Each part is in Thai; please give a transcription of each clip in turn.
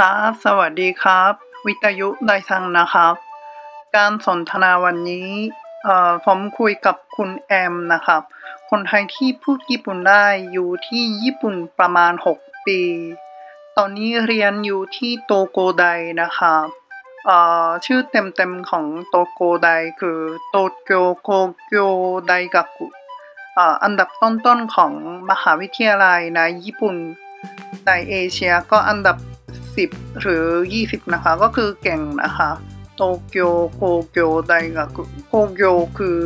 ครับ สวัสดีครับ วิทยุไดซังนะครับ การสนทนาวันนี้ผมคุยกับคุณแอมนะครับ คนไทยที่พูดญี่ปุ่นได้อยู่ที่ญี่ปุ่นประมาณ 6 ปี ตอนนี้เรียนอยู่ที่โตโกไดนะครับเอ่อชื่อเต็มๆของโตโกไดคือโตเกียวโกเกียวไดกากุอันดับต้นๆของมหาวิทยาลัยในญี่ปุ่นในเอเชียก็อันดับ 10 หรือ 20 นะคะ ก็คือเก่งนะคะโตเกียวโกเกียวไดกากุโกเกียวคือ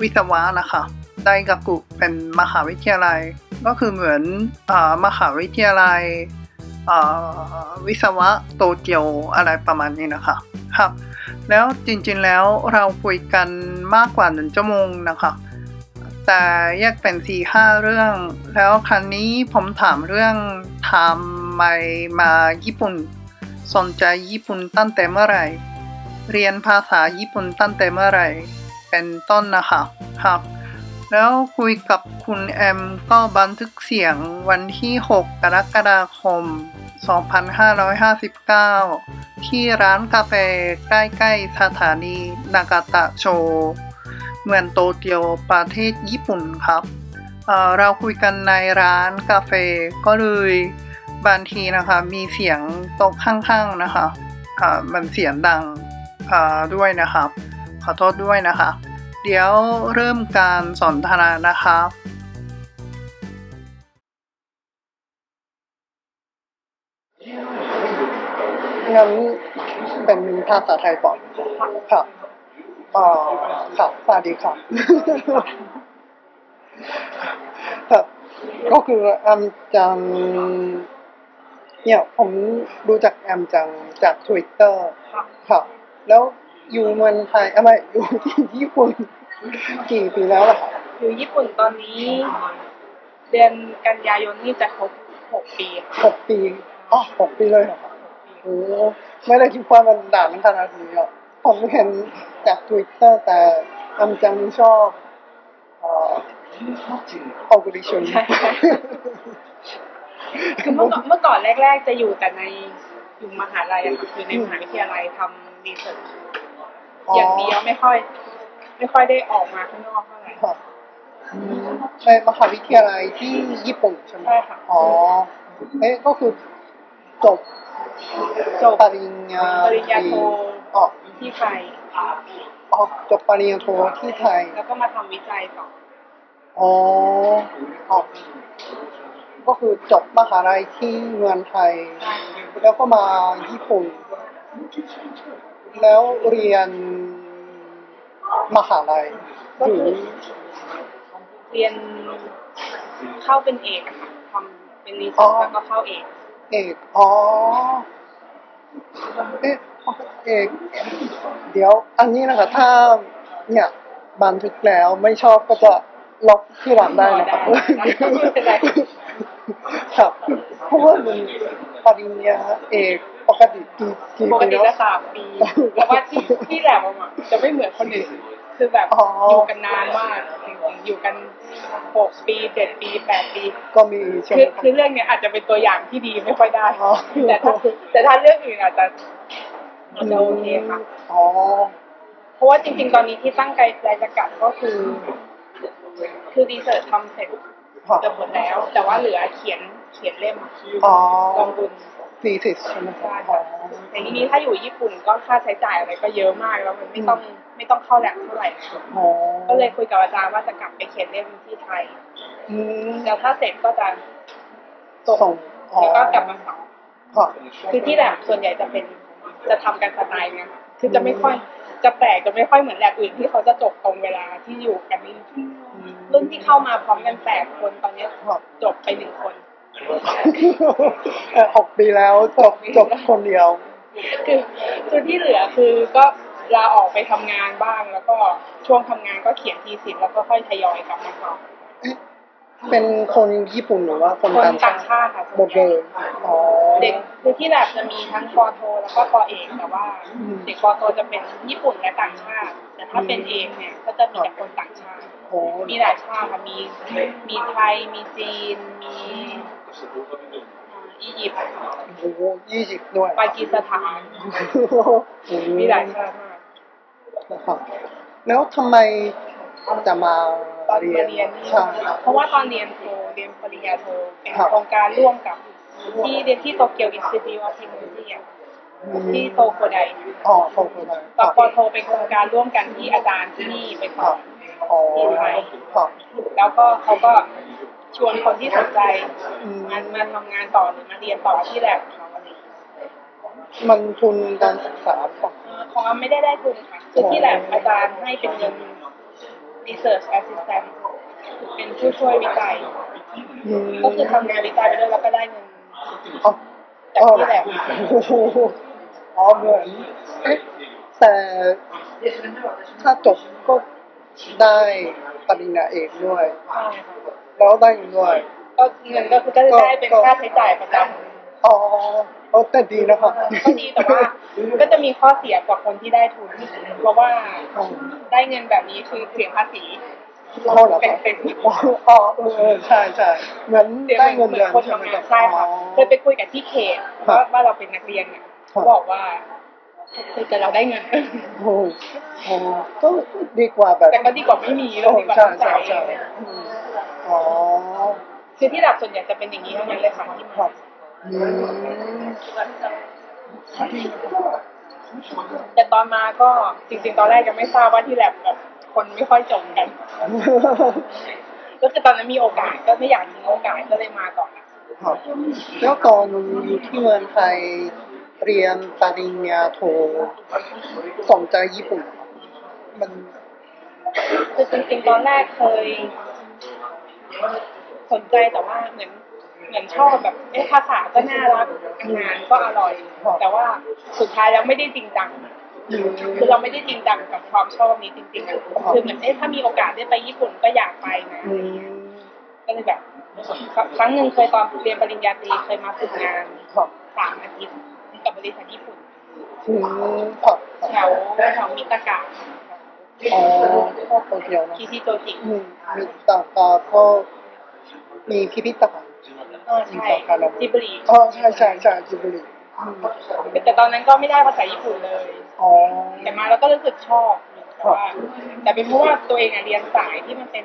วิศวะนะคะไดกากุเป็นมหาวิทยาลัย ก็คือเหมือนอมหาวิทยาลัยวิศวะโตเกียวอะไรประมาณนี้นะคะครับแล้วจริงๆแล้วเราคุยกันมากกว่าหนึ่งชั่วโมงนะคะแต่แยกเป็นสี่ห้าเรื่อง แล้วครั้นี้ผมถามเรื่องทำ ไมมาญี่ปุ่น สนใจญี่ปุ่นตั้งแต่เมื่อไหร่ เรียนภาษาญี่ปุ่นตั้งแต่เมื่อไหร่ เป็นต้นนะคะครับแล้วคุยกับคุณแอมก็บันทึกเสียงวันที่ 6 กรกฎาคม 2559 ที่ร้านกาแฟใกล้ๆสถานีนากาตะโช เมืองโตเกียวประเทศญี่ปุ่นครับเเราคุยกันในร้านกาแฟก็เลย บางทีนะคะ มีเสียงต๊ะข้างๆนะคะอ่ามันเสียงดังด้วยนะครับ ขอโทษด้วยนะคะ เดี๋ยวเริ่มการสนทนานะครับงั้นเป็นภาษาไทยก่อนครับอ่าครับสวัสดีครับครับก็คือแอมจัง เนี่ยผมรู้จักแอมจังจากทวิตเตอร์ครับแล้วอยู่เมืองไทยอะไม่อยู่ที่ญี่ปุ่นกี่ปีแล้วล่ะครับอยู่ญี่ปุ่นตอนนี้ เดือนกันยายนนี่จะครบหกปีค่ะหกปีอ๋อหกปีเลยเหรอครับโอ้ไม่ได้คิดว่ามันด่านขนาดนี้อะผมเห็นจากทวิตเตอร์แต่แอมจังชอบเอ่อออกริชนใช่ คือเมื่อก่อนเมื่อก่อนแรก ๆ จะอยู่แต่ในอยู่มหาลัยอะค่ะอยู่ในมหาวิทยาลัยทำรีเสิร์ชอย่างเดียวไม่ค่อย ไม่ค่อยได้ออกมาข้างนอกเท่าไหร่ครับอืมในมหาวิทยาลัยที่ญี่ปุ่นใช่ไหมใช่ค่ะอ๋อเอ๊ะก็คือจบจบปริญญาปริญญาโทอ๋อที่ไทยอ๋อจบปริญญาโทที่ไทย แล้วก็มาทำวิจัยต่ออ๋ออ๋อก็ คือจบมหาลัยที่เมืองไทย แล้วก็มาญี่ปุ่น แล้วเรียนมหาลัยหรือเรียนเข้าเป็นเอกอะค่ะทำเป็นรีเสิร์ชแล้วก็เข้าเอก เอกอ๋อเอ๊ะเอกเดี๋ยวอันนี้นะคะถ้าเนี่ยบันทึกแล้วไม่ชอบก็จะลบที่หลังได้นะครับไม่เป็นไร ครับเพราะว่ามันปริญญาเอกปกติกี่กี่ปกปีติแล้จะว สามปีแต่ว่าที่ที่แลบอะจะไม่เหมือนคนอื่นคือแบบอ๋ออ อยู่กันนานมากจริงๆอยู่กันหกปีเจ็ดปีแปดปีก็มีใช่ไหคืมอครับคือเรื่องเนี้ยอาจจะเป็นตัวอย่างที่ดีไม่ค่อยได้อ๋อ แต่ถ้าแต่ถ้าเรื่องอื่นอาจจะอาจจะโอเคค่ะ อ๋อ เพราะว่าจริงๆ ตอนนี้ที่ตั้งใจจะกลับก็คือ คือรีเสิร์ชทำเสร็จครับ เกือบหมดแล้ว แต่ว่าเหลือเขียนเขียนเล่มอ๋อลองบุญสี่สิบใช่ไหมครัใช่บอ๋อค่ะแต่ทีนี้ถ้าอยู่ญี่ปุ่นก็ค่าใช้จ่ายอะไรก็เยอะมากแล้วมันไม่ต้องไม่ต้องเข้าแลบเท่าไหร่อ๋อก็เลยคุยกับอาจารย์ว่าจะกลับไปเขียนเล่มที่ไทยอืมแล้วถ้าเสร็จก็จะส่งอ๋อแล้วก็กลับมาสอนครับคือที่แลบส่วนใหญ่จะเป็นจะทำกันสไตล์เนี้ยค่ะคือจะไม่ค่อย จะแปลกจะไม่ค่อยเหมือนแลบอื่นที่เขาจะจบตรงเวลาที่อยู่กันนี่รุ่นที่เข้ามาพร้อมกันแปดคนตอนเนี้ยครับจบไปหนึ่งคนเอ่อหกปีแล้วจบจบคนเดียว คือคือที่เหลือคือก็ลาออกไปทำงานบ้างแล้วก็ช่วงทำงานก็เขียนทีสิทธ์แล้วก็ค่อยทยอยกลับมาสอบ เป็นคนญี่ปุ่นหรือว่าคนคนต่างต่างชาติค่ะหมดเลยอ๋อ เด็กคือที่แลบจะมีทั้งปอโท แล้วก็ปอเอกแต่ว่า อืม เด็กปอโทจะเป็นญี่ปุ่นและต่างชาติ แต่ถ้าเป็นเอกเนี่ยก็จะมีแต่คนต่างชาติ โอ้มีหลายชาติค่ะมีมีไทย มีจีน มีอ่าอียิปต์โอ้โหยี่สิบด้วยปากีสถานมีหลายชาติมาก นะครับแล้วทำไมจะมา ตอนเรียมานเรียนนี่ใช่ครับ เพราะว่าตอนเรียนโทเรียนปริญญาโทเป็นครับ โครงการร่วมกับที่เรียนที่โตเกียวอินสติทิวต์ออฟเทคโนโลยีที่โตโกไดอ๋อขอบคุณนะตอนปอโทเป็นโครงการร่วมกันที่อาจารย์ที่นี่ไปสครัอบน อ๋อครับ แล้วก็เขาก็ชวนคนที่สนใจอืม มามาทำงานต่อหรือมาเรียนต่อที่แลบเขาอะไรอย่างเงี้ยมันทุนการศึกษาป่ะเอ่อของอ้ำไม่ได้ได้ทุนค่ะคือที่แลบอาจารย์ให้เป็นเงิน research assistant เป็นผู้ช่วยวิจัย อืมก็คือทำงานวิจัยไปด้วยแล้วก็ได้เงินอ๋อจากที่แลบโอ้โหอ๋อเหมือนเอ๊ะแต่ถ้าจบก็ได้ปริญญาเอกด้วยใช่ค่ะแล้วได้เงินด้วย ก็เงินก็คือก็จะได้เป็นค่าใช้จ่ายประจำ อ๋อโอ้แต่ดีนะครับก็ดีแต่ว่า ก็จะมีข้อเสียกว่าคนที่ได้ทุน เพราะว่าอ๋อได้เงินแบบนี้คือเสียภาษีอ๋อเหรอคเป็นรับเป็นอ๋ออ๋อเออใช่ใช่เหมือนเสียได้เหมืเงิอนนเหมืเดืออนนคนใช่ไหมทำคงารับนใช่ค่ะอ๋อเคยไปคุยกับที่เขตครับว่าว่าเราเป็นนักเรียนเนี่ยครัเขาบบอกว่าคือแต่เราได้เงินโอ้โหก็ดีกว่าแบบแต่ก็ดีกว่าไม่มีเราโอ้ดีกว่าใช่ต้องใช่จ่ายใช่อืมอ๋อคือที่หลับส่วนใหญ่จะเป็นอย่างนี้ทั้งนั้นเลยค่ะที่ครัมาบอืม แต่ตอนมาก็จริง ๆ ตอนแรกยังไม่ทราบว่าที่แลบแบบ คนไม่ค่อยจบกัน ก็คือตอนนั้นมีโอกาสก็ไม่อยากทิ้งโอกาสก็เลยมาก่อนนะครับแล้วตอนอยู่ที่เมืองไทยเรียนปริญญาโทสนใจญี่ปุ่นเหรอมันคือจริงๆตอนแรกเคยสนใจแต่ว่าเหมือน เหมือนชอบแบบเอ๊ะภาษาก็น่ารักอาหารก็อร่อย แต่ว่าสุดท้ายแล้วไม่ได้จริงจังอืมคือเราไม่ได้จริงจังกับความชอบนี้จริงๆอะคือเหมือนเอ๊ะถ้ามีโอกาสได้ไปญี่ปุ่นก็อยากไปนะอืมก็เลยแบบครั้งหนึ่งเคยตอนเรียนปริญญาตรีเคยมาฝึกงานครับสามอาทิตย์กับบริษัทญี่ปุ่นอืมครับแถวแถวมิตากะอ๋อก็โตเกียวนะที่ที่โจจิอืมมีต่างกาก็มีพิพิธภัณฑ์เออใช่จิบลีอ๋อใช่ใช่ใช่จิบุรีอืมแต่ตอนนั้นก็ไม่ได้ภาษาญี่ปุ่นเลยอ๋อแต่มาแล้วก็รู้สึกชอบแต่ว่าแต่เป็นเพราะว่าตัวเองอะเรียนสายที่มันเป็น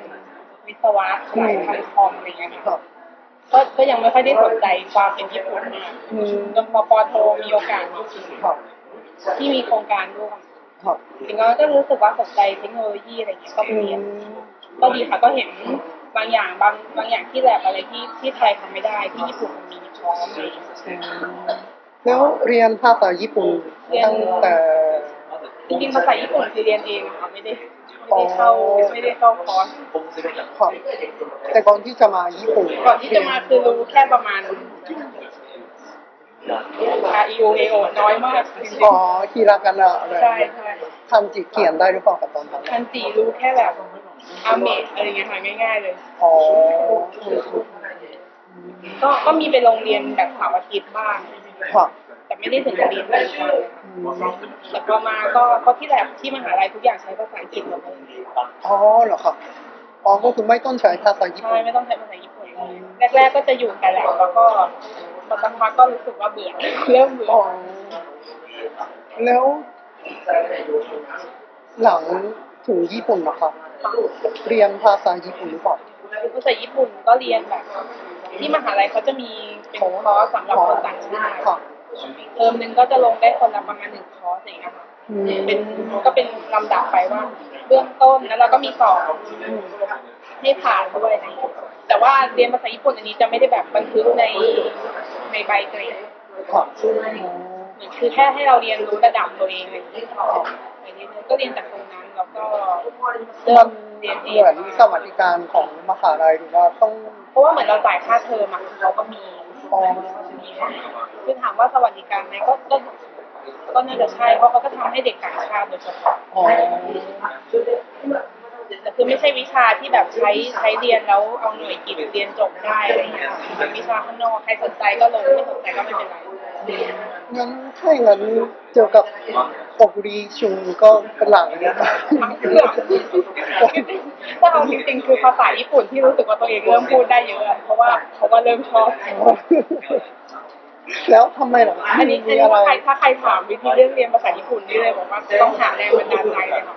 วิศวะสายทางคอมอะไรเงี้ยครัค่ะบก็ก็ยังไม่ค่อยได้สนใจความเป็นญี่ปุ่นมากอืมจนพอปอโทมีโอกาสครับที่มีโครงการร่วมครับจริงๆก็รู้สึกว่าสนใจเทคโนโลยีอะไรเงี้ยก็ไปอืเรียนมก็ดีค่ะก็เห็น บางอย่างบางบางอย่างที่แลบอะไรที่ที่ไทยทำไม่ได้ที่ญี่ปุ่นมันมีพร้อมเลยอืมแล้วเรียนภาษาญี่ปุ่นตั้งแต่จริงๆภาษาญี่ปุ่นคือเรียนเองค่ะไม่ได้ไม่ได้เข้าไม่ได้เข้าคอร์สครับแต่ก่อนที่จะมาญี่ปุ่นก่อนที่จะมาคือรู้แค่ประมาณ R E O A O น้อยมากจริงอ๋อฮิรากานะอะไรๆใช่ใช่ทันจิเขียนได้หรือเปล่าครับตอนนั้นคันจีรู้แค่แบบ อาเมะอะไรเงี้ยค่ะง่ายๆเลย อ๋อก็ก็มีไปโรงเรียนแบบเสาร์อาทิตย์บ้างครับแต่ไม่ได้ถึงกับเรียนจริงจังเลยค่ะอืมแต่พอมาก็เพราะที่แลบที่มหาลัยทุกอย่างใช้ภาษาอังกฤษหมดเลยอ๋อเหรอครับอ๋อก็คือไม่ต้องใช้ภาษาญี่ใช่ปุ่นไม่ต้องใช้ภาษาญี่ปุ่นเลยแรก ๆ ก็จะอยู่แต่แลบแล้วก็พอสักพักก็รู้สึกว่าเบื่อเริ่มเบื่ออ๋อแล้ว หลัง ถึงญี่ปุ่นนะครับเรียนภาษาญี่ปุ่นหรือเปล่าภาษาญี่ปุ่นก็เรียนแบบ ที่มหาลัยเขาจะมีเป็นคอร์สสำหรับคนต่างชาติครับเทอมหนึ่งก็จะลงได้คนละประมาณหนึ่งคอร์สอย่างเงี้ยค่ะอืมเป็นก็เป็นลำดับไปว่า เบื้องต้นแล้วเราก็มีสอบให้ผ่านด้วยอะไรอย่างเงี้ยแต่ว่าเรียนภาษาญี่ปุ่นอันนี้จะไม่ได้แบบบันทึกในในใบเกรดครับเหมือนคือแค่ให้เราเรียนรู้ระดับตัวเองอะไรอย่างเงี้ยไปเรื่อยๆก็เรียนจากตรงนั้น แล้วก็เริ่มเรียนเอเหมือนงสวัสดิการของมหาลัยหรือว่าต้องเพราะว่าเหมือนเราจ่ายค่าเทอมอะเขาก็มีอ๋อมีคือถามว่าสวัสดิการไหมก็ก็ก็น่าจะใช่เพราะเขาก็ทำให้เด็กต่างชาติโดยเฉพาะอ๋อแต่คือไม่ใช่วิชาที่แบบใช้ใช้เรียนแล้วเอาหน่วยกิตเรียนจบได้อะไรอย่างเงี้ยเป็นวิชาข้างนอกใครสนใจก็ลงไม่สนใจก็ไม่เป็นไร งั้นถ้าอย่างนั้นเจอกับปกรีชุงก็เป็นหลังเนี่ยทั้งเครื่องถ้าเอาจริงๆคือภาษาญี่ปุ่นที่รู้สึกว่าตัวเองเริ่มพูดได้เยอะอะเพราะว่าเพราะว่าเริ่มชอบ แล้วทำไมเหรออันนี้อันนี้ถ้าใครถ้าใครถามวิธีเรื่องเรียนภาษาญี่ปุ่นนี่เลยบอกว่าต้องหาแรงบันดาลใจเลยค่ะ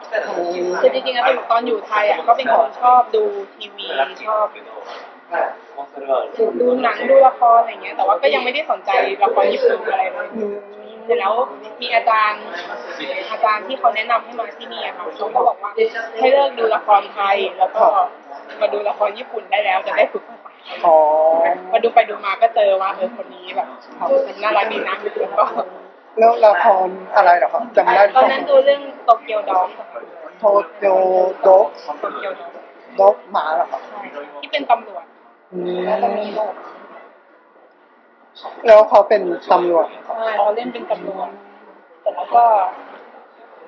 คือจริงๆแล้วตอนอยู่ไทยอะก็เป็นคนชอบดูทีวีชอบ ดูหนังดูละครอะไรเงี้ย แต่ว่าก็ยังไม่ได้สนใจละครญี่ปุ่นอะไรเลยอืมเสร็จแล้วมีอาจารย์ อาจารย์ที่เขาแนะนำให้มาที่นี่อะค่ะเขาก็บอกว่าให้เลิกดูละครไทยแล้วก็มาดูละครญี่ปุ่นได้แล้วจะได้ฝึกภาษาอ๋อพอดูไปดูมาก็เจอว่าเออคนนี้แบบน่ารักดีนะแล้วก็แล้วละครอะไรเหรอครับจำได้ตอนนั้นดูเรื่องโตเกียวดองโทโยด็อกโตเกียวดองด็อกหมาเหรอครับใช่ที่เป็นตำรวจอื แล้วก็มมีโลกแล้วเขาเป็นตำรวจครับใช่เขาเล่นเป็นตำรวจแต่แล้วก็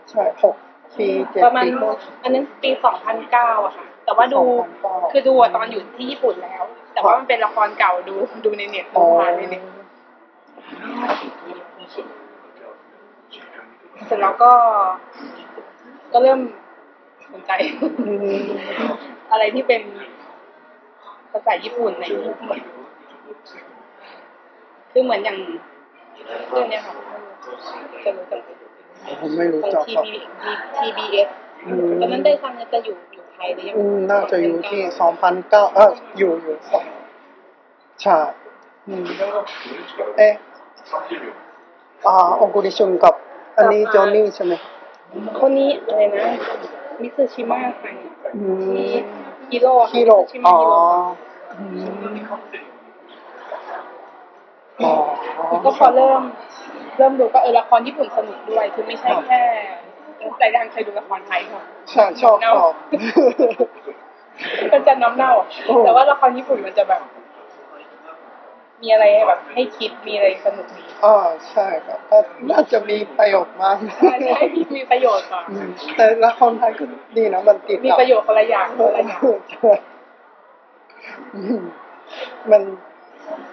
ใช่หกปีเจ็ดประมาณปีก็อันนั้นปี2009อะค่ะ แต่ว่าดู2009คือดูอะตอนอยู่ที่ญี่ปุ่นแล้ว แต่ว่ามันเป็นละครเก่าดูดูในเน็ตดูอ๋อผ่านในเน็ตเสร็จแล้วก็ ก็เริ่มสนใจอืมอะไรที่เป็น ภาษาญี่ปุ่นอะไรอย่างเงี้ยคือเหมือนอย่างเรื่องเนี้ยค่ะจะรู้จักผมไม่รู้ของจักทีครับบี TBS อืมตอนนั้นได้ซังจะอยู่อยู่ไทยหรือยังอืมน่าจะอยู่ที่สองพันเก้าเอออยู่อยู่สองใช่อืมเอ๊ะอ่าองคุริชุนกับ อันนี้จอห์นนี่ใช่ไหมคนนี้อะไรนะมิซึชิมะค่ะอืที่ม ฮิโร่ฮิโร่มิซึชิมะอ๋อฮิโร่อืมอ๋อแล้วก็พอเริ่ม เริ่มดูก็เออละครญี่ปุ่นสนุกด้วย คือไม่ใช่แค่ใจดังเคยดูละครไทยค่ะ ใช่ชอบชอบ มันจะน้ำเน่าอะโอ้แต่ว่าละครญี่ปุ่นมันจะแบบ มีอะไรแบบให้คิดมีอะไรสนุกดีอ่าใช่ครับก็น่าจะมีประโยชน์มากใช่ใช่มีมีประโยชน์กว่าอืมแต่ละครไทยก็ดีนะมันติดมีประโยชน์คนละอย่างคนละอย่างใช่อืมมัน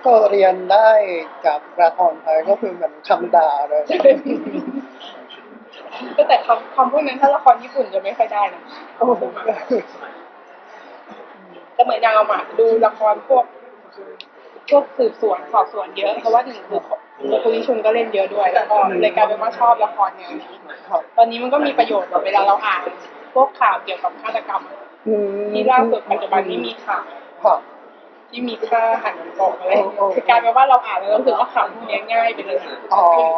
ก็เรียนได้จากละครไทยก็คือเหมือนคำด่าเลยก็แต่คำคำพวกนั้นถ้าละครญี่ปุ่นจะไม่ค่อยได้นะโอ้โหก็เหมือนอย่างเอามาดูละครพวก พวกสืบสวนสอบสวนเยอะ เพราะว่าหนึ่งคือคุณลิชุนก็เล่นเยอะด้วย แล้วก็เลยกลายเป็นว่าชอบละครแนวนี้ตอนนี้มันก็มีประโยชน์แบบเวลาเราอ่านพวกข่าวเกี่ยวกับฆาตกรรมอืมที่ล่าสุดปัจจุบันนี้มีข่าวที่มีค่าหันกองอะไรคือกลายเป็นว่าเราอ่านแล้วเรารู้สึกว่าข่าวพวกนี้ง่ายไปเลย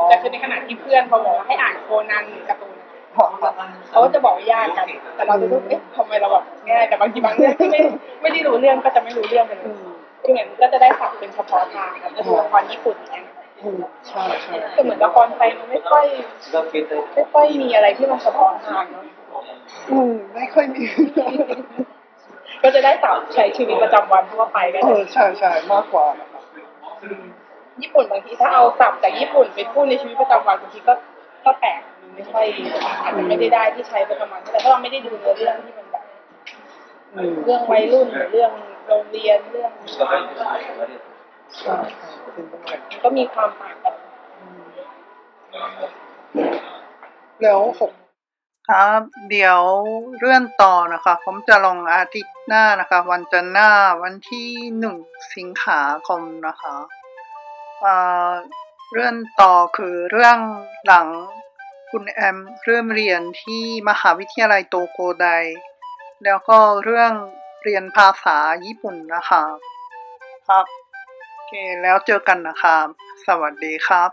แต่คือในขณะที่เพื่อนเขาบอกว่าให้อ่านโคนันการ์ตูนครับครับเขาจะบอกยากกัน แต่เราจะรู้เอ๊ะทำไมเราแบบง่ายแต่บางทีบางเรื่องที่ไม่ไม่ได้รู้เรื่องก็จะไม่รู้เรื่องไปเลย คือเหมือนก็จะได้ศัพท์เป็นเฉพาะทางแล้วก็ดูละครญี่ปุ่นอย่างเงี้ยอืมใช่ใช่แต่เหมือนละครไทยมันไม่ค่อยไม่ค่อยมีอะไรที่มันเฉพาะทางเนาะอืมไม่ค่อยมี ก็จะได้ศัพท์ใช้ชีวิตประจำวันทั่วไปก็เอได้อใช่ใช่มากกว่านะครับญี่ปุ่นบางทีถ้าเอาศัพท์จากญี่ปุ่นไปพูดในชีวิตประจำวันบางทีก็ก็แปลกมันไม่ค่อยอาจจะไม่ได้ได้ที่ใช้ประจำวันแต่ถ้าเราไม่ได้ดูเนื้อเรื่องที่มันแบบอืมเรื่องวัยรุ่นหรือเรื่อง โรงเรียนเรื่องใช่ใช่จริงด้ก็มีความต่างกันแล้วครับ เดี๋ยวเรื่องต่อนะคะ ผมจะลงอาทิตย์หน้านะคะ วันจันทร์หน้าวันที่หนึ่งสิงหาคมนะคะเรื่องต่อคือเรื่องหลังคุณแอมเริ่มเรียนที่มหาวิทยาลัยโตโกได แล้วก็เรื่อง เรียนภาษาญี่ปุ่นนะคะครับโอเคแล้วเจอกันนะครับ สวัสดีครับ